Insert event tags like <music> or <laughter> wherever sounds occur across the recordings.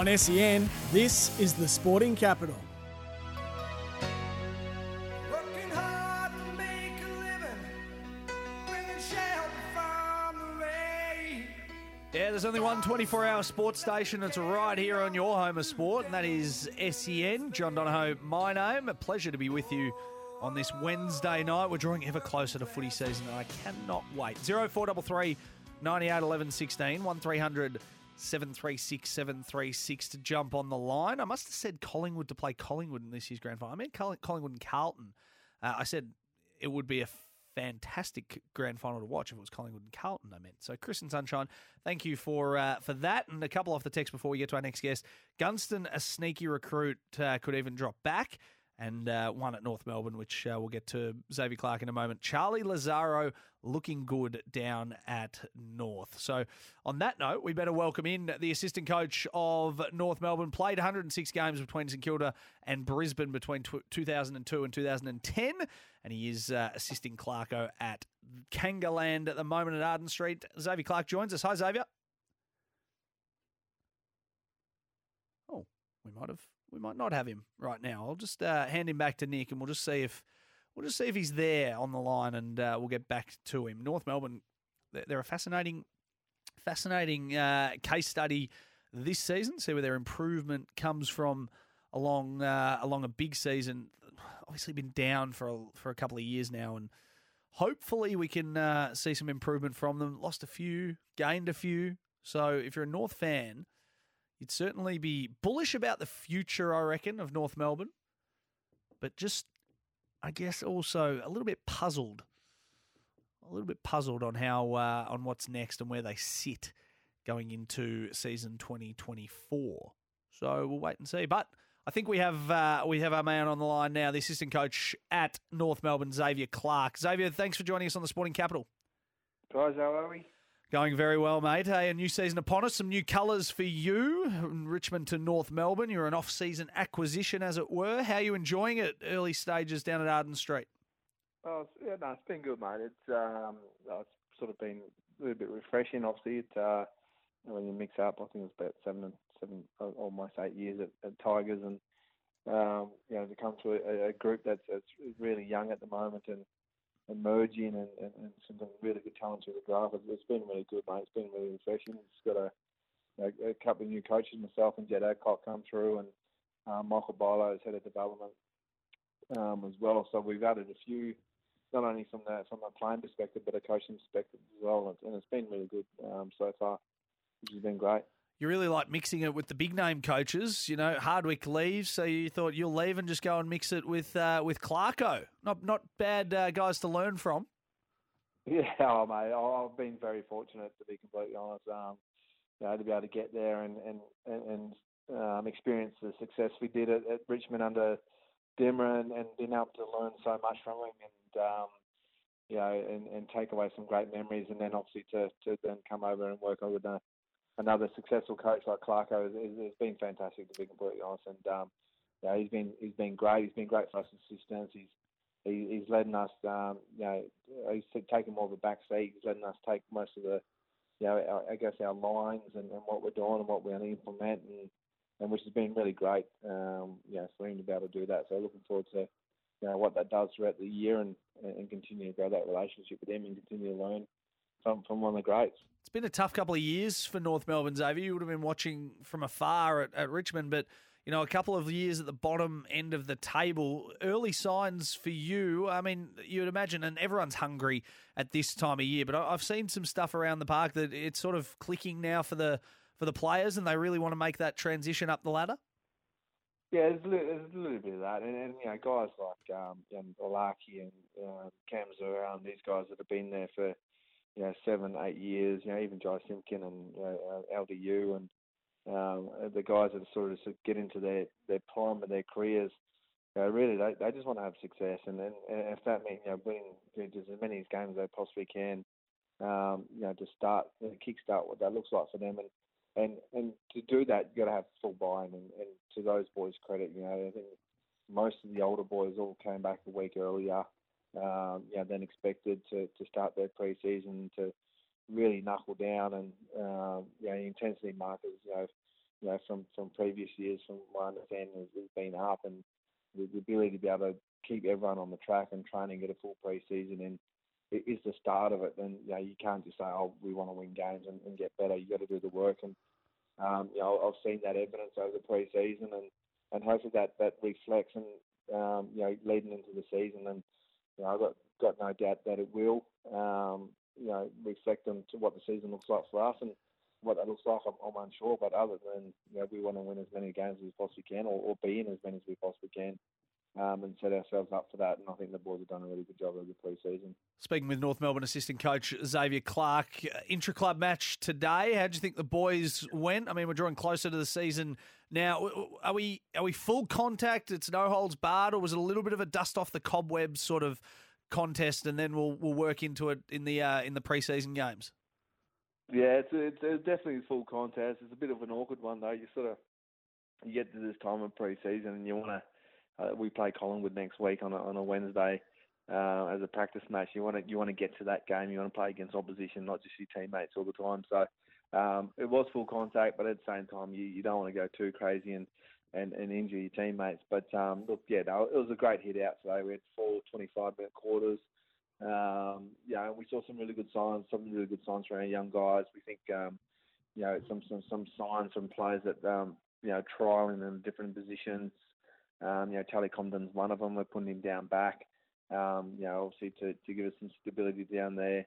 On SEN, this is the Sporting Capital. Working hard to make a living, bringing shelter from the rain. Yeah, there's only one 24 hour sports station. It's right here on your home of sport, and that is SEN. John Donahoe, my name. A pleasure to be with you on this Wednesday night. We're drawing ever closer to footy season, and I cannot wait. 0433 98 11 16 1300 736 736 to jump on the line. I must have said Collingwood to play Collingwood in this year's grand final. I meant Collingwood and Carlton. Uh, I said it would be a fantastic grand final to watch if it was Collingwood and Carlton. I meant so. Chris and Sunshine, thank you for uh, for that. And a couple off the text before we get to our next guest. Gunston, a sneaky recruit, uh, could even drop back. And uh, one at North Melbourne, which uh, we'll get to Xavier Clark in a moment. Charlie Lazzaro looking good down at North. So, on that note, we better welcome in the assistant coach of North Melbourne. Played 106 games between St Kilda and Brisbane between tw 2002 and 2010, and he is uh, assisting Clarko at Kangaland at the moment at Arden Street. Xavier Clark joins us. Hi, Xavier. Oh, we might have, we might not have him right now. I'll just uh, hand him back to Nick, and we'll just see if we'll just see if he's there on the line, and uh, we'll get back to him. North Melbourne, they're a fascinating, fascinating uh, case study this season. See where their improvement comes from along uh, along a big season. Obviously, been down for a, for a couple of years now, and hopefully we can uh, see some improvement from them. Lost a few, gained a few. So if you're a North fan, you'd certainly be bullish about the future, I reckon, of North Melbourne. But just, I guess, also a little bit puzzled, a little bit puzzled on how uh, on what's next and where they sit going into season 2024. So we'll wait and see. But I think we have uh, we have our man on the line now, the assistant coach at North Melbourne, Xavier Clark. Xavier, thanks for joining us on the Sporting Capital. Guys, how are we? Going very well, mate. Hey, a new season upon us. Some new colours for you. Richmond to North Melbourne. You're an off-season acquisition, as it were. How are you enjoying it? Early stages down at Arden Street. Oh, it's, yeah, no, it's been good, mate. It's um, it's sort of been a little bit refreshing. Obviously, it's uh, when you mix up, I think it's about seven, seven, uh, almost eight years at, at Tigers, and um, you know, to come to a, a group that's, that's really young at the moment and emerging and, and, and some really good talent through the draft. It's, it's been really good, mate. It's been really refreshing. It's got a, a, a couple of new coaches, myself and Jed Adcock, come through, and uh, Michael Bilo is head of development um, as well. So we've added a few, not only from the from a playing perspective, but a coaching perspective as well. And, and it's been really good um, so far, which has been great. You really like mixing it with the big name coaches. You know, Hardwick leaves, so you thought you'll leave and just go and mix it with uh, with Clarko. Not not bad uh, guys to learn from. <laughs> Yeah, oh, mate, I've been very fortunate to be completely honest. Um, you know, to be able to get there and and and, um, experience the success we did at, at Richmond under Dimma and, and being able to learn so much from him and um, you know and, and take away some great memories and then obviously to, to then come over and work with a, another successful coach like Clarko has, been fantastic to be completely honest and um, he's been he's been great. He's been great for us as assistants. He's he, he's letting us, um, you know, he's taking more of a back seat. He's letting us take most of the, you know, our, I guess our lines and, and what we're doing and what we're to implement, and, and which has been really great, um, you know, for him to be able to do that. So looking forward to, you know, what that does throughout the year and, and continue to grow that relationship with him and continue to learn from, from one of the greats. It's been a tough couple of years for North Melbourne, Xavier. You would have been watching from afar at, at Richmond, but you know, a couple of years at the bottom end of the table. Early signs for you. I mean, you'd imagine, and everyone's hungry at this time of year. But I've seen some stuff around the park that it's sort of clicking now for the for the players, and they really want to make that transition up the ladder. Yeah, there's a little, there's a little bit of that, and, and you know, guys like um, and Olaki and um, Cam these guys that have been there for you know seven, eight years. You know, even Jy Simpkin and uh, LDU and um, the guys that sort of get into their their prime of their careers. You know, really, they they just want to have success, and then and if that means you know winning you know, just as many games as they possibly can, um, you know, to start you know, kickstart what that looks like for them, and and and to do that, you've got to have full buy-in. And, and to those boys' credit, you know, I think most of the older boys all came back a week earlier, um, you know, than expected to to start their pre-season to really knuckle down and um, you know intensity markers. You know, you know, from from previous years, from my understanding, has, has been up, and the, the ability to be able to keep everyone on the track and train and get a full pre-season in it is the start of it. Then you know you can't just say, "Oh, we want to win games and, and get better." You got to do the work, and um, you know I've seen that evidence over the pre-season, and and hopefully that that reflects and um, you know leading into the season, and you know I've got got no doubt that it will um, you know reflect on to what the season looks like for us and. What that looks like, I'm, I'm unsure. But other than you know, we want to win as many games as we possibly can, or, or be in as many as we possibly can um, and set ourselves up for that. And I think the boys have done a really good job over the pre-season. Speaking with North Melbourne assistant coach Xavier Clark, uh, intra-club match today. How do you think the boys went? I mean, we're drawing closer to the season now. Are we are we full contact? It's no holds barred, or was it a little bit of a dust off the cobwebs sort of contest, and then we'll we'll work into it in the uh, in the pre-season games? Yeah, it's, it's, it's definitely a full contest. It's a bit of an awkward one though. You sort of you get to this time of pre-season and you want to uh, we play Collingwood next week on a, on a Wednesday uh, as a practice match. You want to you want to get to that game. You want to play against opposition, not just your teammates all the time. So um, it was full contact, but at the same time, you, you don't want to go too crazy and, and, and injure your teammates. But um, look, yeah, no, it was a great hit out today. We had four 25 minute quarters. Um, yeah, we saw some really good signs, some really good signs from our young guys. We think, um, you know, some some some signs from players that um, you know trialing in different positions, um, you know, Charlie Comben's one of them. We're putting him down back, um, you know, obviously to, to give us some stability down there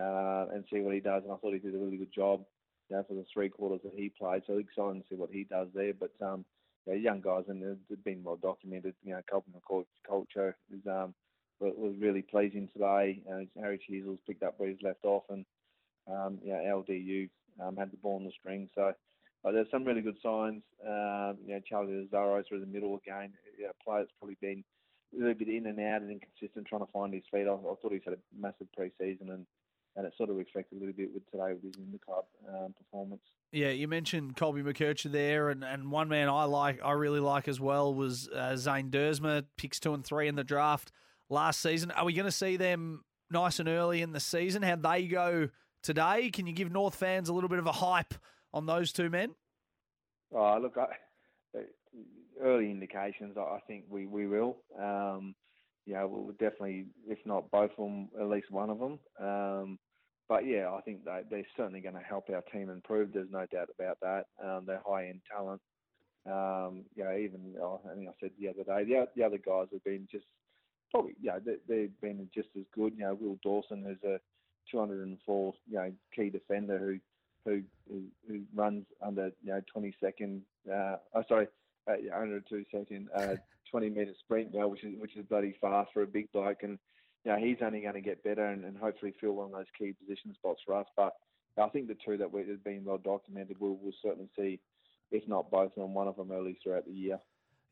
uh, and see what he does. And I thought he did a really good job, know, for the three quarters that he played. So excited to see what he does there. But um, yeah, young guys and they've been well documented. You know, Colby McKercher is um, was really pleasing today. Uh, Harry Sheezel's picked up where he's left off, and um, yeah, LDU um, had the ball in the string. So uh, there's some really good signs. Um, you know, Charlie Lazzaro through the middle again. You know, player's probably been a little bit in and out and inconsistent, trying to find his feet. I, I thought he's had a massive pre-season and and it sort of reflected a little bit with today with his in the club um, performance. Yeah, you mentioned Colby McKercher there, and, and one man I like, I really like as well was uh, Zane Duursma, picks two and three in the draft last season. Are we going to see them nice and early in the season? How they go today? Can you give North fans a little bit of a hype on those two men? Oh, look, I, early indications, I think we, we will. Um, know, we'll definitely, if not both of them, at least one of them. Um, but yeah, I think they, they're certainly going to help our team improve. There's no doubt about that. Um, they're high end talent. Um, you know, even oh, I think I said the other day, the, the other guys have been just probably, you know, they, have been just as good. You know, Will Dawson, is a 204, you know, key defender who who who, runs under you know 20 second. Uh, oh, sorry, uh, under two second, uh, 20 meter sprint. You know, which is which is bloody fast for a big bloke, and you know he's only going to get better and, and hopefully fill one of those key position spots for us. But I think the two that have been well documented, we'll, we'll certainly see, if not both of them, one of them early throughout the year.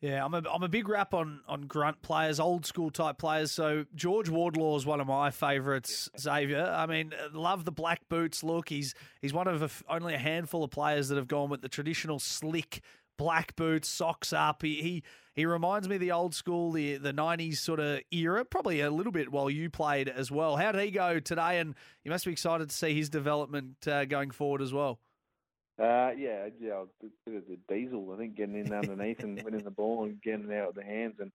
Yeah, I'm a I'm a big rap on on grunt players, old school type players. So George Wardlaw is one of my favourites. Xavier, I mean, love the black boots look. He's he's one of a, only a handful of players that have gone with the traditional slick black boots, socks up. He he, he reminds me of the old school, the the '90s sort of era. Probably a little bit while you played as well. How did he go today? And you must be excited to see his development uh, going forward as well. Uh, yeah, yeah, a bit of the diesel, I think, getting in underneath and winning the ball and getting out of the hands. And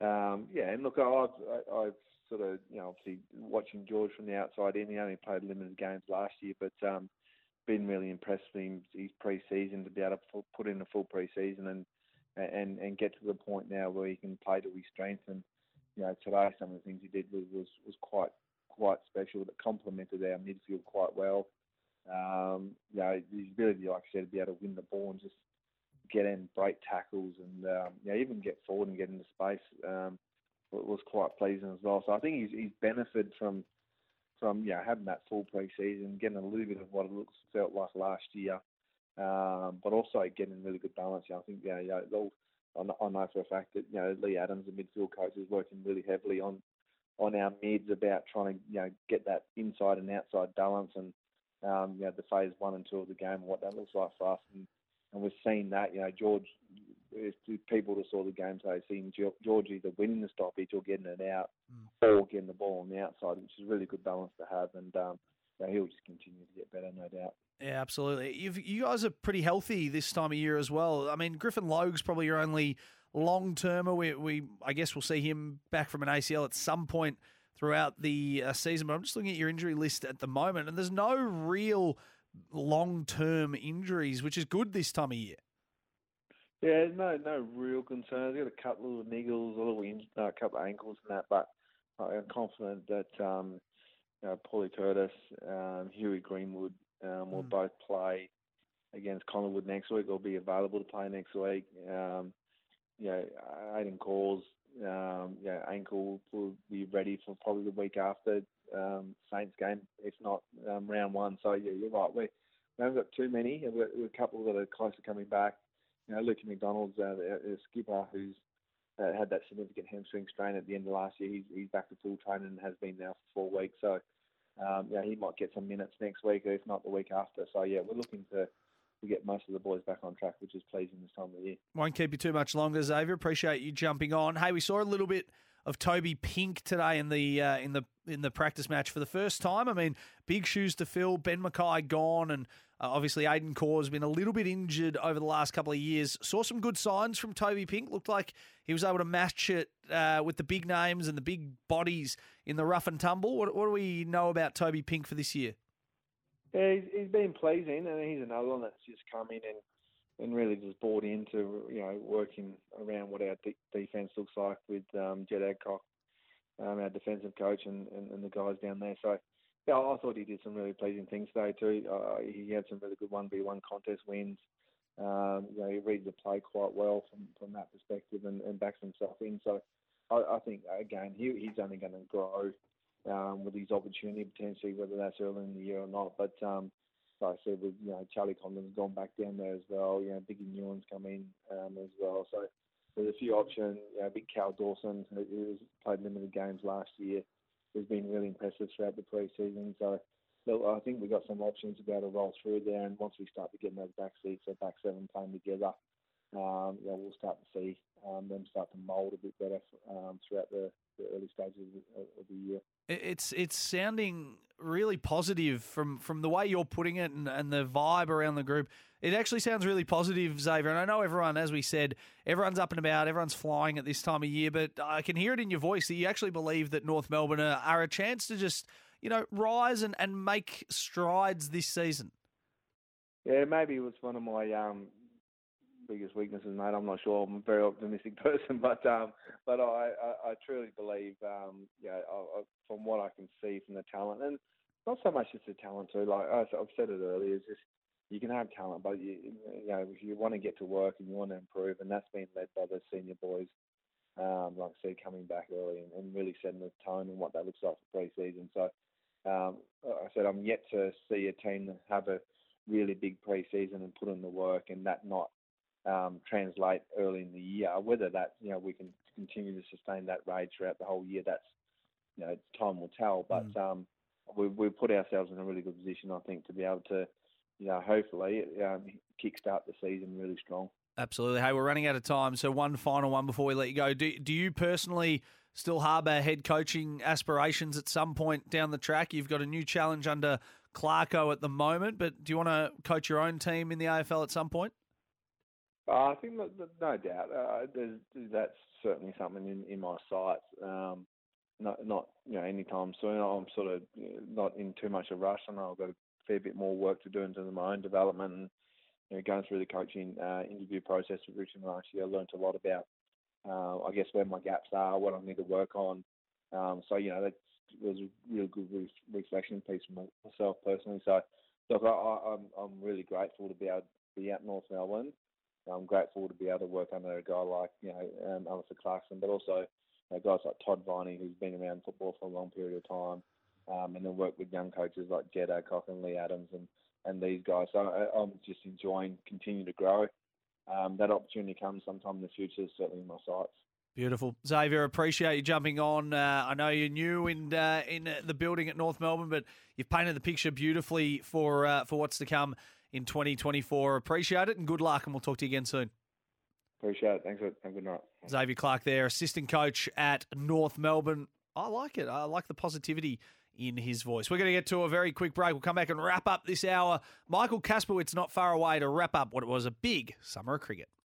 um, yeah, and look, I've, I've sort of, you know, obviously watching George from the outside in. He only played limited games last year, but um, been really impressed with him his pre-season to be able to put in a full pre-season and and and get to the point now where he can play to his strength. And you know, today some of the things he did was was, was quite quite special that complemented our midfield quite well. Um, you know, his ability, like I said, to be able to win the ball and just get in, break tackles, and um, you know, even get forward and get into space um, was quite pleasing as well. So I think he's, he's benefited from from you know, having that full pre-season, getting a little bit of what it looks felt like last year, um, but also getting really good balance. Know, I think you know I know for a fact that you know Lee Adams, the midfield coach, is working really heavily on on our mids about trying to you know get that inside and outside balance and um, you know, the phase one and two of the game and what that looks like for us. And, and we've seen that, you know, George, if people that saw the game today, seen George either winning the stoppage or getting it out mm. or getting the ball on the outside, which is a really good balance to have. And, um, so he'll just continue to get better, no doubt. Yeah, absolutely. You've, you guys are pretty healthy this time of year as well. I mean, Griffin Logue's probably your only long termer. We, we, I guess we'll see him back from an ACL at some point throughout the uh, season. But I'm just looking at your injury list at the moment, and there's no real long term injuries, which is good this time of year. Yeah, no, no real concerns. Got a couple of niggles, a little, a uh, couple of ankles and that, but I'm confident that um, you know, Paulie Curtis, um, Huey Greenwood um, will mm. both play against Collingwood next week. Will be available to play next week. Um, you know, Aidan Corrs, um, you know, ankle will be ready for probably the week after um, Saints game, if not um, round one. So yeah, you're right. We, we haven't got too many. We've got a couple that are close to coming back. You know, Luke McDonald's uh, the skipper who's uh, had that significant hamstring strain at the end of last year. He's, he's back to full training and has been now for four weeks. So, um, yeah, he might get some minutes next week, if not the week after. So, yeah, we're looking to to get most of the boys back on track, which is pleasing this time of year. Won't keep you too much longer, Xavier. Appreciate you jumping on. Hey, we saw a little bit of Toby Pink today in the uh, in the in the practice match for the first time. I mean, big shoes to fill. Ben McKay gone, and uh, obviously Aidan Corr has been a little bit injured over the last couple of years. Saw some good signs from Toby Pink. Looked like he was able to match it uh, with the big names and the big bodies in the rough and tumble. What, what do we know about Toby Pink for this year? Yeah, he's, he's been pleasing, and he's another one that's just come in and and really just bought into you know working around what our de- defense looks like with um, Jed Adcock, um, our defensive coach, and, and, and, the guys down there. So yeah, I thought he did some really pleasing things today too. Uh, he had some really good one v one contest wins. Um, you know, he reads the play quite well from, from that perspective and, and backs himself in. So I, I think again he, he's only going to grow um, with his opportunity potentially, whether that's early in the year or not. But um, like I said, with you know Charlie Comben's gone back down there as well. You know, Biggie Newlands come in um, as well. So there's a few options. You know, big Cal Dawson, who played limited games last year, has been really impressive throughout the pre-season. So look, I think we've got some options to be able to roll through there. And once we start to get those back seats, or back seven playing together, um, yeah, we'll start to see um, them start to mould a bit better um, throughout the, the, early stages of, of, the year. It's it's sounding really positive from, from the way you're putting it and, and the vibe around the group. It actually sounds really positive, Xavier. And I know everyone, as we said, everyone's up and about, everyone's flying at this time of year, but I can hear it in your voice that you actually believe that North Melbourne are, are a chance to just, you know, rise and, and make strides this season. Yeah, maybe it was one of my um, biggest weaknesses, mate. I'm not sure. I'm a very optimistic <laughs> person, but um, but I, I, I truly believe, um, yeah, I, I, from what I can see from the talent, and not so much just the talent too. Like I've said it earlier, it's just you can have talent, but you, you know if you want to get to work and you want to improve, and that's been led by the senior boys. Um, like I said, coming back early and, and really setting the tone and what that looks like for pre-season. So, um, I said I'm yet to see a team have a really big pre-season and put in the work, and that not um, translate early in the year. Whether that you know we can continue to sustain that rate throughout the whole year, that's you know time will tell. But mm. um, we we put ourselves in a really good position, I think, to be able to you know hopefully um, kickstart the season really strong. Absolutely. Hey, we're running out of time, so one final one before we let you go. Do do you personally? Still harbour head coaching aspirations at some point down the track. You've got a new challenge under Clarko at the moment, but do you want to coach your own team in the AFL at some point? Uh, I think that, that, no doubt uh, that's certainly something in, in my sights. Um, not not you know anytime soon. I'm sort of not in too much of a rush. I know I've got a fair bit more work to do in terms of my own development and you know, going through the coaching uh, interview process with Richmond last year. I learned a lot about uh, I guess where my gaps are, what I need to work on. Um, so you know that was a real good re- reflection piece for myself personally. So look, I, I'm I'm really grateful to be able to be at North Melbourne. I'm grateful to be able to work under a guy like you know um, Alastair Clarkson, but also you know, guys like Todd Viney, who's been around football for a long period of time, um, and then work with young coaches like Jed Adcock and Lee Adams and, and these guys. So I, am just enjoying continuing to grow. Um, that opportunity comes sometime in the future, certainly in my sights. Beautiful, Xavier. Appreciate you jumping on. Uh, I know you're new in uh, in the building at North Melbourne, but you've painted the picture beautifully for uh, for what's to come in 2024. Appreciate it and good luck, and we'll talk to you again soon. Appreciate it. Thanks. For, have a good night. Xavier Clark there, assistant coach at North Melbourne. I like it. I like the positivity in his voice. We're going to get to a very quick break. We'll come back and wrap up this hour. Michael Kasprowicz not far away to wrap up what was a big summer of cricket.